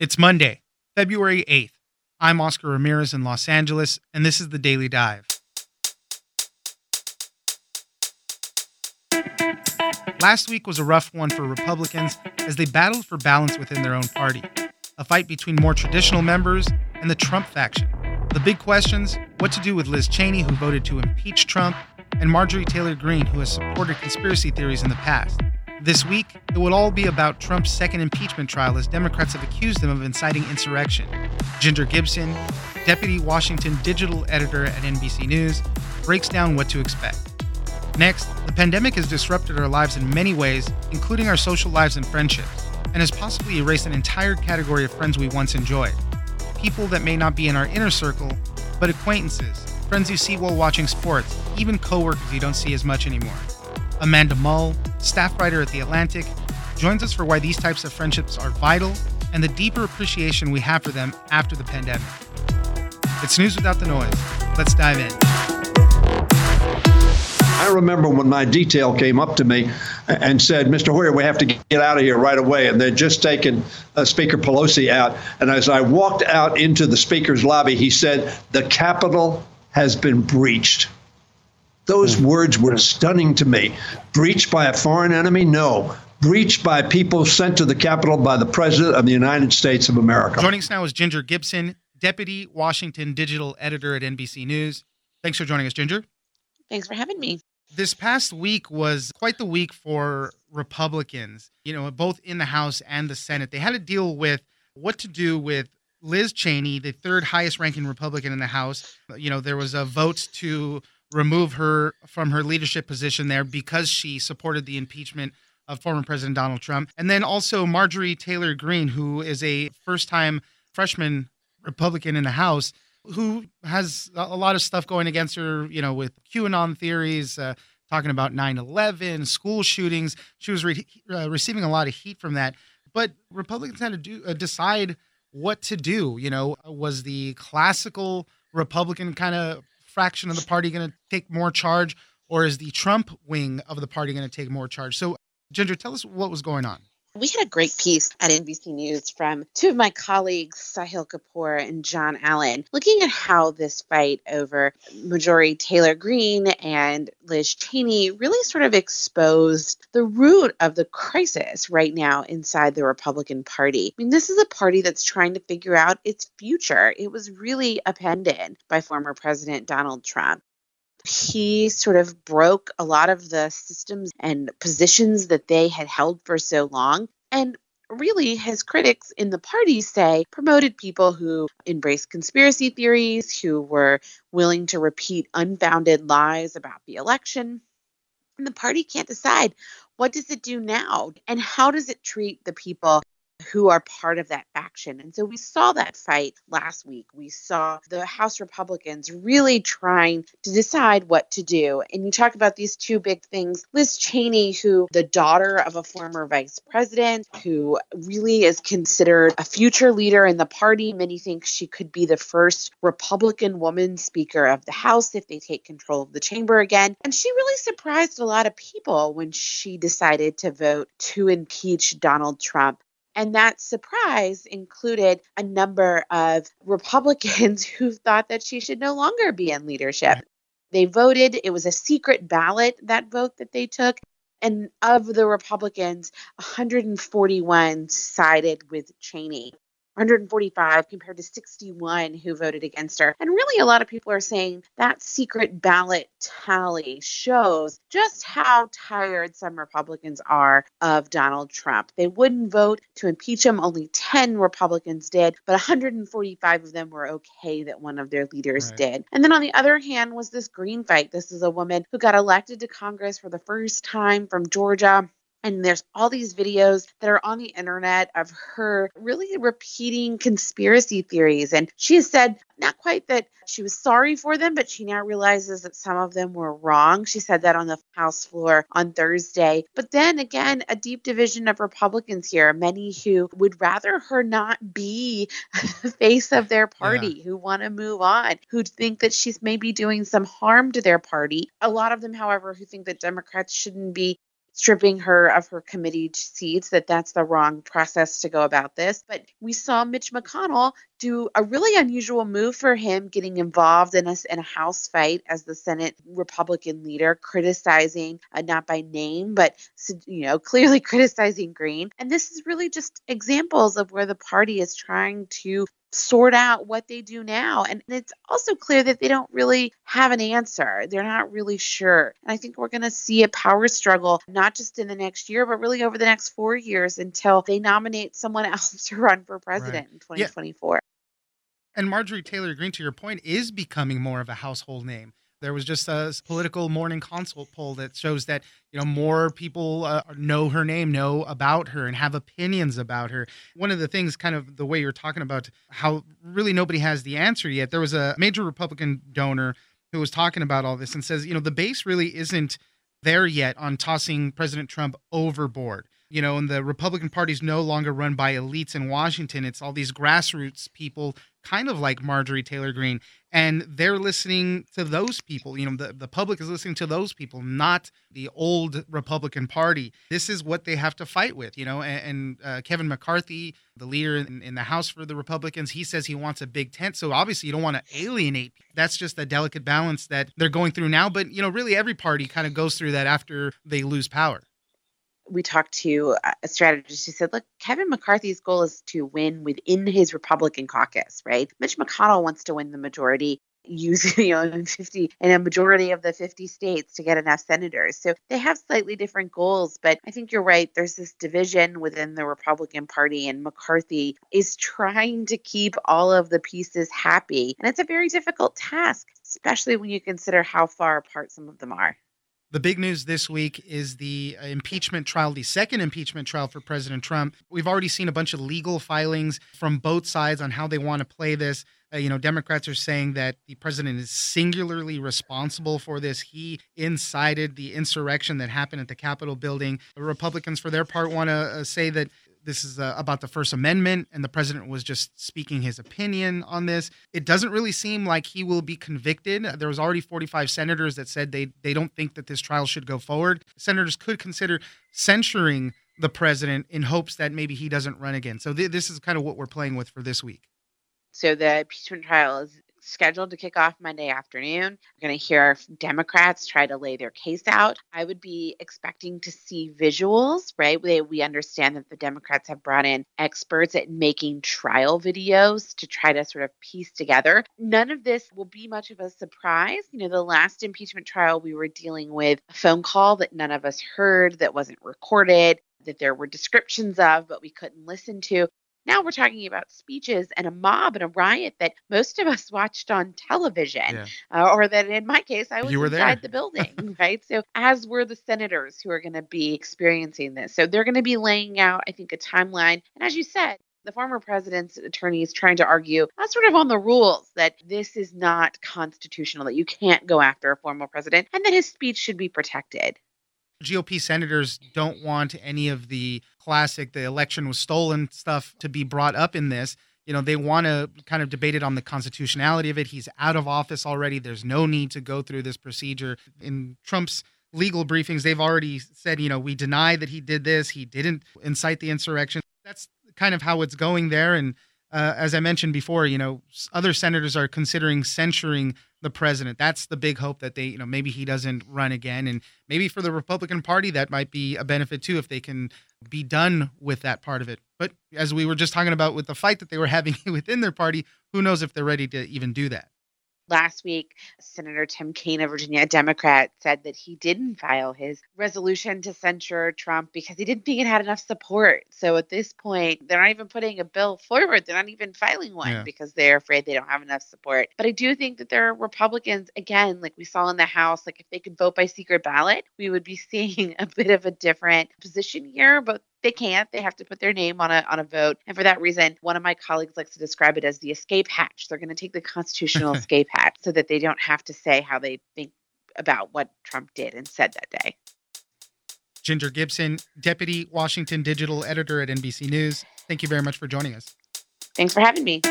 It's Monday, February 8th. I'm Oscar Ramirez in Los Angeles, and this is the Daily Dive. Last week was a rough one for Republicans as they battled for balance within their own party. A fight between more traditional members and the Trump faction. The big questions what to do with Liz Cheney, who voted to impeach Trump, and Marjorie Taylor Greene, who has supported conspiracy theories in the past. This week, it will all be about Trump's second impeachment trial as Democrats have accused him of inciting insurrection. Ginger Gibson, deputy Washington digital editor at NBC News, breaks down what to expect. Next, the pandemic has disrupted our lives in many ways, including our social lives and friendships, and has possibly erased an entire category of friends we once enjoyed. People that may not be in our inner circle, but acquaintances, friends you see while watching sports, even coworkers you don't see as much anymore. Amanda Mull, staff writer at The Atlantic, joins us for why these types of friendships are vital and the deeper appreciation we have for them after the pandemic. It's news without the noise. Let's dive in. I remember when my detail came up to me and said, Mr. Hoyer, we have to get out of here right away. And they'd just taken uh, Speaker Pelosi out. And as I walked out into the Speaker's lobby, he said, The Capitol has been breached. Those mm. words were stunning to me. Breached by a foreign enemy? No. Breached by people sent to the Capitol by the President of the United States of America. Joining us now is Ginger Gibson, Deputy Washington Digital Editor at NBC News. Thanks for joining us, Ginger. Thanks for having me. This past week was quite the week for Republicans, you know, both in the House and the Senate. They had to deal with what to do with Liz Cheney, the third highest ranking Republican in the House. You know, there was a vote to remove her from her leadership position there because she supported the impeachment of former President Donald Trump. And then also Marjorie Taylor Greene, who is a first time freshman Republican in the House, who has a lot of stuff going against her, you know, with QAnon theories, uh, talking about 9 11, school shootings. She was re- uh, receiving a lot of heat from that. But Republicans had to do uh, decide what to do. You know, was the classical Republican kind of fraction of the party going to take more charge, or is the Trump wing of the party going to take more charge? So, Ginger, tell us what was going on. We had a great piece at NBC News from two of my colleagues, Sahil Kapur and John Allen, looking at how this fight over Marjorie Taylor Greene and Liz Cheney really sort of exposed the root of the crisis right now inside the Republican Party. I mean, this is a party that's trying to figure out its future. It was really appended by former President Donald Trump he sort of broke a lot of the systems and positions that they had held for so long. And really, his critics in the party say promoted people who embraced conspiracy theories, who were willing to repeat unfounded lies about the election. And the party can't decide what does it do now and how does it treat the people who are part of that faction. And so we saw that fight last week. We saw the House Republicans really trying to decide what to do. And you talk about these two big things Liz Cheney, who the daughter of a former vice president, who really is considered a future leader in the party. Many think she could be the first Republican woman Speaker of the House if they take control of the chamber again. And she really surprised a lot of people when she decided to vote to impeach Donald Trump. And that surprise included a number of Republicans who thought that she should no longer be in leadership. They voted, it was a secret ballot, that vote that they took. And of the Republicans, 141 sided with Cheney. 145 compared to 61 who voted against her. And really, a lot of people are saying that secret ballot tally shows just how tired some Republicans are of Donald Trump. They wouldn't vote to impeach him, only 10 Republicans did, but 145 of them were okay that one of their leaders right. did. And then on the other hand was this Greene fight. This is a woman who got elected to Congress for the first time from Georgia and there's all these videos that are on the internet of her really repeating conspiracy theories. And she has said, not quite that she was sorry for them, but she now realizes that some of them were wrong. She said that on the House floor on Thursday. But then again, a deep division of Republicans here, many who would rather her not be the face of their party, yeah. who want to move on, who think that she's maybe doing some harm to their party. A lot of them, however, who think that Democrats shouldn't be stripping her of her committee seats, that that's the wrong process to go about this. But we saw Mitch McConnell do a really unusual move for him getting involved in a, in a House fight as the Senate Republican leader, criticizing, uh, not by name, but, you know, clearly criticizing Greene And this is really just examples of where the party is trying to sort out what they do now. And it's also clear that they don't really have an answer. They're not really sure. And I think we're going to see a power struggle, not just in the next year, but really over the next four years until they nominate someone else to run for president right. in 2024. Yeah. And Marjorie Taylor Greene, to your point, is becoming more of a household name. There was just a Politico Morning Consult poll that shows that you know more people uh, know her name, know about her, and have opinions about her. One of the things, kind of the way you're talking about how really nobody has the answer yet. There was a major Republican donor who was talking about all this and says, you know, the base really isn't there yet on tossing President Trump overboard you know, and the Republican Party is no longer run by elites in Washington. It's all these grassroots people, kind of like Marjorie Taylor Greene, and they're listening to those people. You know, the, the public is listening to those people, not the old Republican Party. This is what they have to fight with, you know. And, and uh, Kevin McCarthy, the leader in, in the House for the Republicans, he says he wants a big tent. So obviously, you don't want to alienate. That's just a delicate balance that they're going through now. But, you know, really every party kind of goes through that after they lose power we talked to uh, a strategist who said, look, Kevin McCarthy's goal is to win within his Republican caucus, right? Mitch McConnell wants to win the majority using you know in 50 in a majority of the 50 states to get enough senators. So they have slightly different goals but i think you're right. There's this division within the republican party and mccarthy is trying to keep all of the pieces happy and it's a very difficult task especially when you consider how far apart some of them are the big news this week is the impeachment trial, the second impeachment trial for President Trump. We've already seen a bunch of legal filings from both sides on how they want to play this. Uh, you know, Democrats are saying that the president is singularly responsible for this. He incited the insurrection that happened at the Capitol building. Republicans, for their part, want to uh, say that this is uh, about the First Amendment, and the president was just speaking his opinion on this. It doesn't really seem like he will be convicted. There was already 45 senators that said they they don't think that this trial should go forward. Senators could consider censuring the president in hopes that maybe he doesn't run again. So th- this is kind of what we're playing with for this week. So the impeachment trial is scheduled to kick off Monday afternoon. We're going to hear Democrats try to lay their case out. I would be expecting to see visuals, right? We, we understand that the Democrats have brought in experts at making trial videos to try to sort of piece together. None of this will be much of a surprise. You know, the last impeachment trial, we were dealing with a phone call that none of us heard, that wasn't recorded that there were descriptions of, but we couldn't listen to. Now we're talking about speeches and a mob and a riot that most of us watched on television, yeah. uh, or that in my case, I was you were inside the building, right? So, as were the senators who are going to be experiencing this. So, they're going to be laying out, I think, a timeline. And as you said, the former president's attorney is trying to argue, not sort of on the rules, that this is not constitutional, that you can't go after a former president, and that his speech should be protected. GOP senators don't want any of the classic, the election was stolen stuff to be brought up in this. You know, they want to kind of debate it on the constitutionality of it. He's out of office already. There's no need to go through this procedure. In Trump's legal briefings, they've already said, you know, we deny that he did this. He didn't incite the insurrection. That's kind of how it's going there. And uh, as I mentioned before, you know, other senators are considering censuring the president. That's the big hope that they, you know, maybe he doesn't run again. And maybe for the Republican Party, that might be a benefit too if they can be done with that part of it. But as we were just talking about with the fight that they were having within their party, who knows if they're ready to even do that. Last week, Senator Tim Kaine of Virginia, a Democrat, said that he didn't file his resolution to censure Trump because he didn't think it had enough support. So at this point, they're not even putting a bill forward. They're not even filing one yeah. because they're afraid they don't have enough support. But I do think that there are Republicans, again, like we saw in the House, like if they could vote by secret ballot, we would be seeing a bit of a different position here. But they can't. They have to put their name on a on a vote. And for that reason, one of my colleagues likes to describe it as the escape hatch. They're going to take the constitutional escape hatch so that they don't have to say how they think about what Trump did and said that day. Ginger Gibson, Deputy Washington Digital Editor at NBC News. Thank you very much for joining us. Thanks for having me.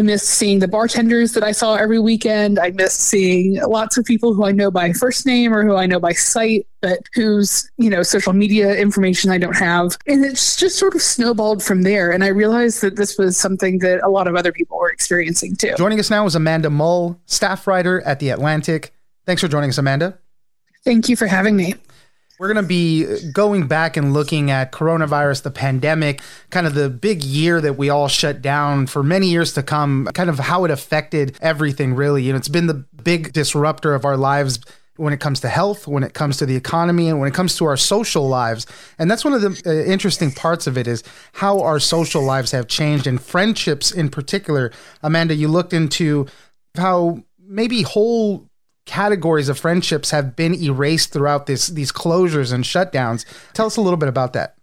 I miss seeing the bartenders that I saw every weekend. I miss seeing lots of people who I know by first name or who I know by sight, but whose, you know, social media information I don't have. And it's just sort of snowballed from there. And I realized that this was something that a lot of other people were experiencing too. Joining us now is Amanda Mull, staff writer at The Atlantic. Thanks for joining us, Amanda. Thank you for having me. We're going to be going back and looking at coronavirus, the pandemic, kind of the big year that we all shut down for many years to come, kind of how it affected everything, really. You know, it's been the big disruptor of our lives when it comes to health, when it comes to the economy, and when it comes to our social lives. And that's one of the uh, interesting parts of it is how our social lives have changed and friendships in particular. Amanda, you looked into how maybe whole categories of friendships have been erased throughout this these closures and shutdowns. Tell us a little bit about that.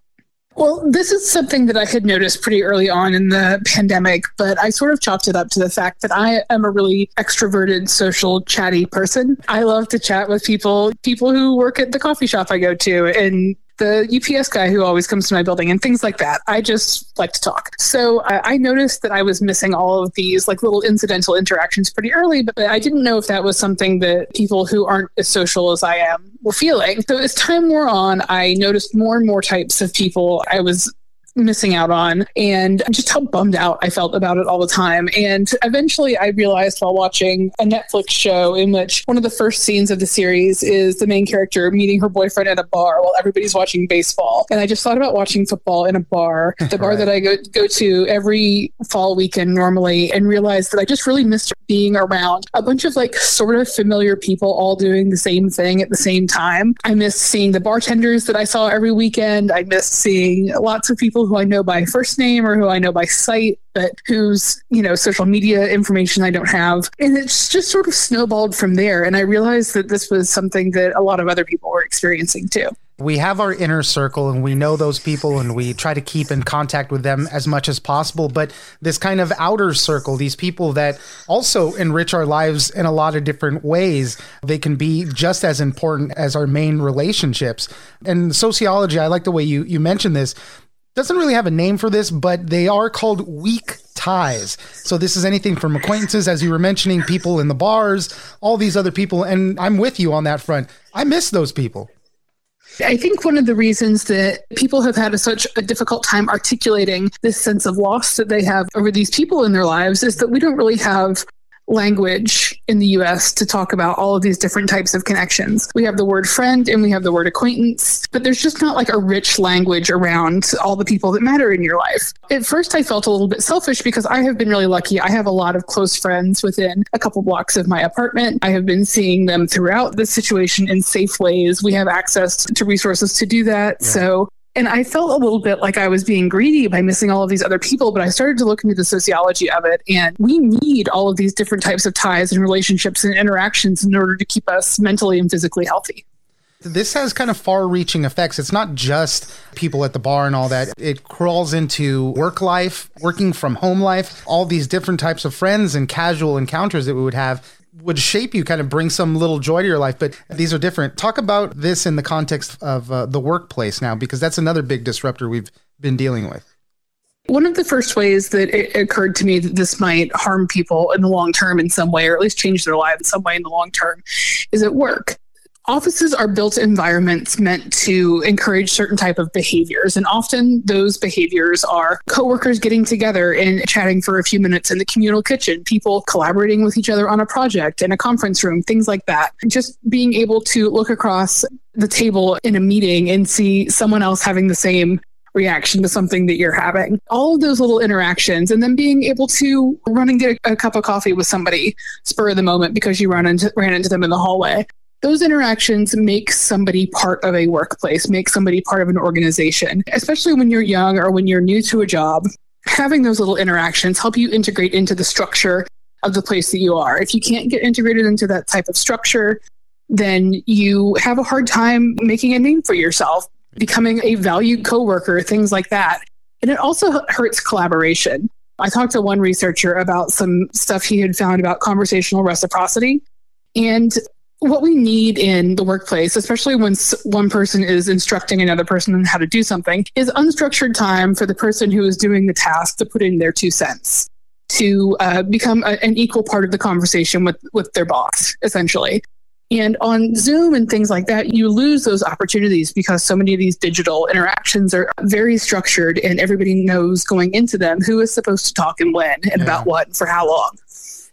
Well, this is something that I had noticed pretty early on in the pandemic, but I sort of chopped it up to the fact that I am a really extroverted, social, chatty person. I love to chat with people, people who work at the coffee shop I go to, and the UPS guy who always comes to my building and things like that. I just like to talk. So I, noticed that I was missing all of these like little incidental interactions pretty early, but I didn't know if that was something that people who aren't as social as I am were feeling. So as time wore on, I noticed more and more types of people I was missing out on and just how bummed out I felt about it all the time. And eventually I realized while watching a Netflix show in which one of the first scenes of the series is the main character meeting her boyfriend at a bar while everybody's watching baseball. And I just thought about watching football in a bar, the bar right. that I go, go to every fall weekend normally, and realized that I just really missed being around a bunch of like sort of familiar people all doing the same thing at the same time. I missed seeing the bartenders that I saw every weekend. I missed seeing lots of people who I know by first name or who I know by sight, but whose, you know, social media information I don't have. And it's just sort of snowballed from there. And I realized that this was something that a lot of other people were experiencing too we have our inner circle and we know those people and we try to keep in contact with them as much as possible. But this kind of outer circle, these people that also enrich our lives in a lot of different ways, they can be just as important as our main relationships. And sociology, I like the way you, you mentioned this doesn't really have a name for this, but they are called weak ties. So this is anything from acquaintances, as you were mentioning, people in the bars, all these other people. And I'm with you on that front. I miss those people. I think one of the reasons that people have had a, such a difficult time articulating this sense of loss that they have over these people in their lives is that we don't really have language in the US to talk about all of these different types of connections. We have the word friend and we have the word acquaintance, but there's just not like a rich language around all the people that matter in your life. At first, I felt a little bit selfish because I have been really lucky. I have a lot of close friends within a couple blocks of my apartment. I have been seeing them throughout the situation in safe ways. We have access to resources to do that. Yeah. So and I felt a little bit like I was being greedy by missing all of these other people, but I started to look into the sociology of it. And we need all of these different types of ties and relationships and interactions in order to keep us mentally and physically healthy. This has kind of far reaching effects. It's not just people at the bar and all that. It crawls into work life, working from home life, all these different types of friends and casual encounters that we would have would shape you, kind of bring some little joy to your life. But these are different. Talk about this in the context of uh, the workplace now, because that's another big disruptor we've been dealing with. One of the first ways that it occurred to me that this might harm people in the long term in some way, or at least change their lives in some way in the long term, is at work offices are built environments meant to encourage certain type of behaviors and often those behaviors are coworkers getting together and chatting for a few minutes in the communal kitchen people collaborating with each other on a project in a conference room things like that just being able to look across the table in a meeting and see someone else having the same reaction to something that you're having. All of those little interactions, and then being able to run and get a, a, cup of coffee with somebody spur of the moment because you run into ran into them in the hallway those interactions make somebody part of a workplace, make somebody part of an organization, especially when you're young or when you're new to a job. Having those little interactions help you integrate into the structure of the place that you are. If you can't get integrated into that type of structure, then you have a hard time making a name for yourself, becoming a valued coworker, things like that. And it also hurts collaboration. I talked to one researcher about some stuff he had found about conversational reciprocity. And what we need in the workplace, especially when one person is instructing another person on how to do something, is unstructured time for the person who is doing the task to put in their two cents. to uh, become a, an equal part of the conversation with with their boss, essentially. And on Zoom and things like that, you lose those opportunities because so many of these digital interactions are very structured and everybody knows going into them who is supposed to talk and when and yeah. about what and for how long.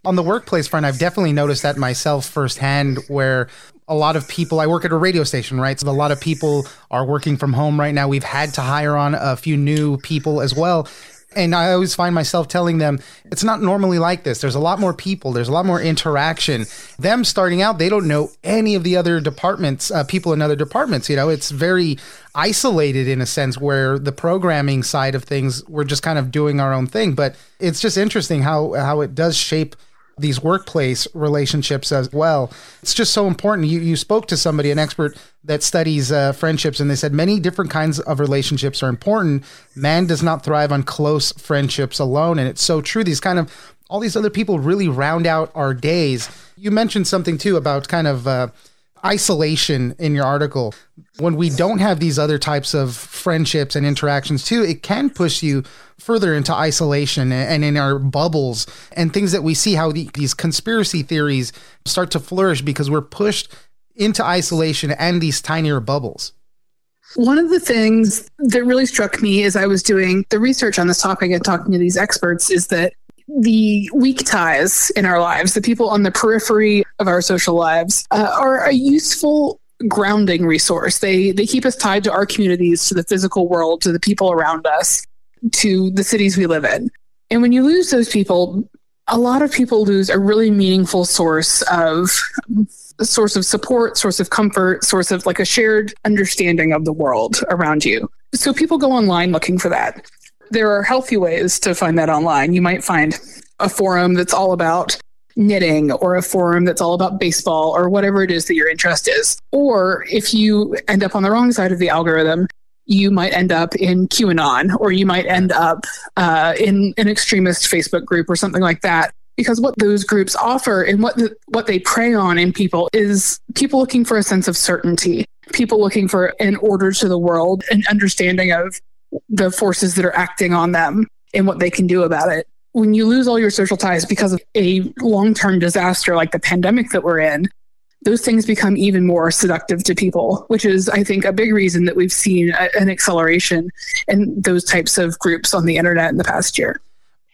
On the workplace front, I've definitely noticed that myself firsthand where a lot of people i work at a radio station right so a lot of people are working from home right now we've had to hire on a few new people as well and I always find myself telling them it's not normally like this. There's a lot more people. There's a lot more interaction. Them starting out, they don't know any of the other departments, uh, people in other departments. You know, it's very isolated in a sense where the programming side of things, we're just kind of doing our own thing. But it's just interesting how how it does shape these workplace relationships as well. It's just so important. You you spoke to somebody, an expert that studies uh, friendships, and they said many different kinds of relationships are important. Man does not thrive on close friendships alone, and it's so true. These kind of all these other people really round out our days. You mentioned something too about kind of. Uh, isolation in your article. When we don't have these other types of friendships and interactions too, it can push you further into isolation and in our bubbles and things that we see how the, these conspiracy theories start to flourish because we're pushed into isolation and these tinier bubbles. One of the things that really struck me as I was doing the research on this topic and talking to these experts is that the weak ties in our lives, the people on the periphery of our social lives, uh, are a useful grounding resource. They they keep us tied to our communities, to the physical world, to the people around us, to the cities we live in. And when you lose those people, a lot of people lose a really meaningful source of source of support, source of comfort, source of like a shared understanding of the world around you. So people go online looking for that there are healthy ways to find that online. You might find a forum that's all about knitting or a forum that's all about baseball or whatever it is that your interest is. Or if you end up on the wrong side of the algorithm, you might end up in QAnon or you might end up uh, in an extremist Facebook group or something like that. Because what those groups offer and what the, what they prey on in people is people looking for a sense of certainty, people looking for an order to the world, an understanding of the forces that are acting on them and what they can do about it. When you lose all your social ties because of a long term disaster like the pandemic that we're in, those things become even more seductive to people, which is, I think, a big reason that we've seen a, an acceleration in those types of groups on the internet in the past year.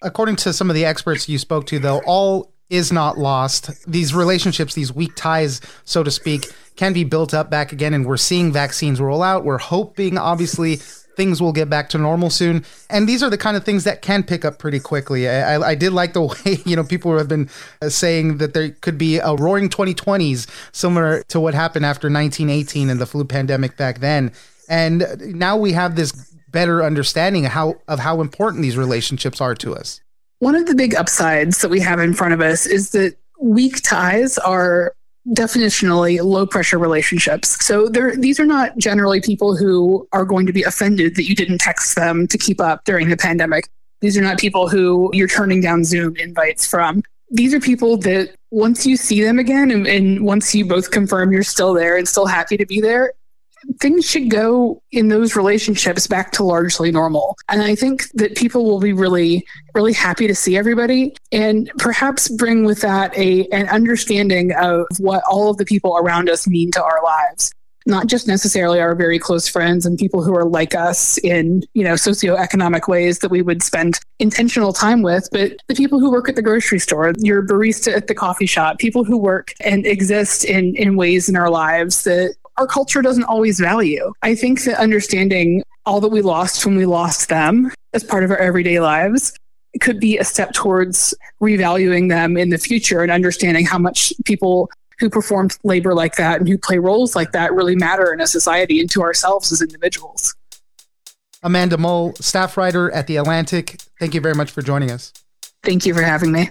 According to some of the experts you spoke to, though, all is not lost. These relationships, these weak ties, so to speak, can be built up back again. And we're seeing vaccines roll out. We're hoping, obviously, things will get back to normal soon. And these are the kind of things that can pick up pretty quickly. I, I, I did like the way, you know, people have been uh, saying that there could be a roaring 2020s similar to what happened after 1918 and the flu pandemic back then. And now we have this better understanding of how, of how important these relationships are to us. One of the big upsides that we have in front of us is that weak ties are definitionally low pressure relationships. So these are not generally people who are going to be offended that you didn't text them to keep up during the pandemic. These are not people who you're turning down Zoom invites from. These are people that once you see them again and, and once you both confirm you're still there and still happy to be there, things should go in those relationships back to largely normal. And I think that people will be really, really happy to see everybody and perhaps bring with that a an understanding of what all of the people around us mean to our lives. Not just necessarily our very close friends and people who are like us in, you know, socioeconomic ways that we would spend intentional time with, but the people who work at the grocery store, your barista at the coffee shop, people who work and exist in, in ways in our lives that our culture doesn't always value. I think that understanding all that we lost when we lost them as part of our everyday lives could be a step towards revaluing them in the future and understanding how much people who perform labor like that and who play roles like that really matter in a society and to ourselves as individuals. Amanda Mull, staff writer at The Atlantic, thank you very much for joining us. Thank you for having me.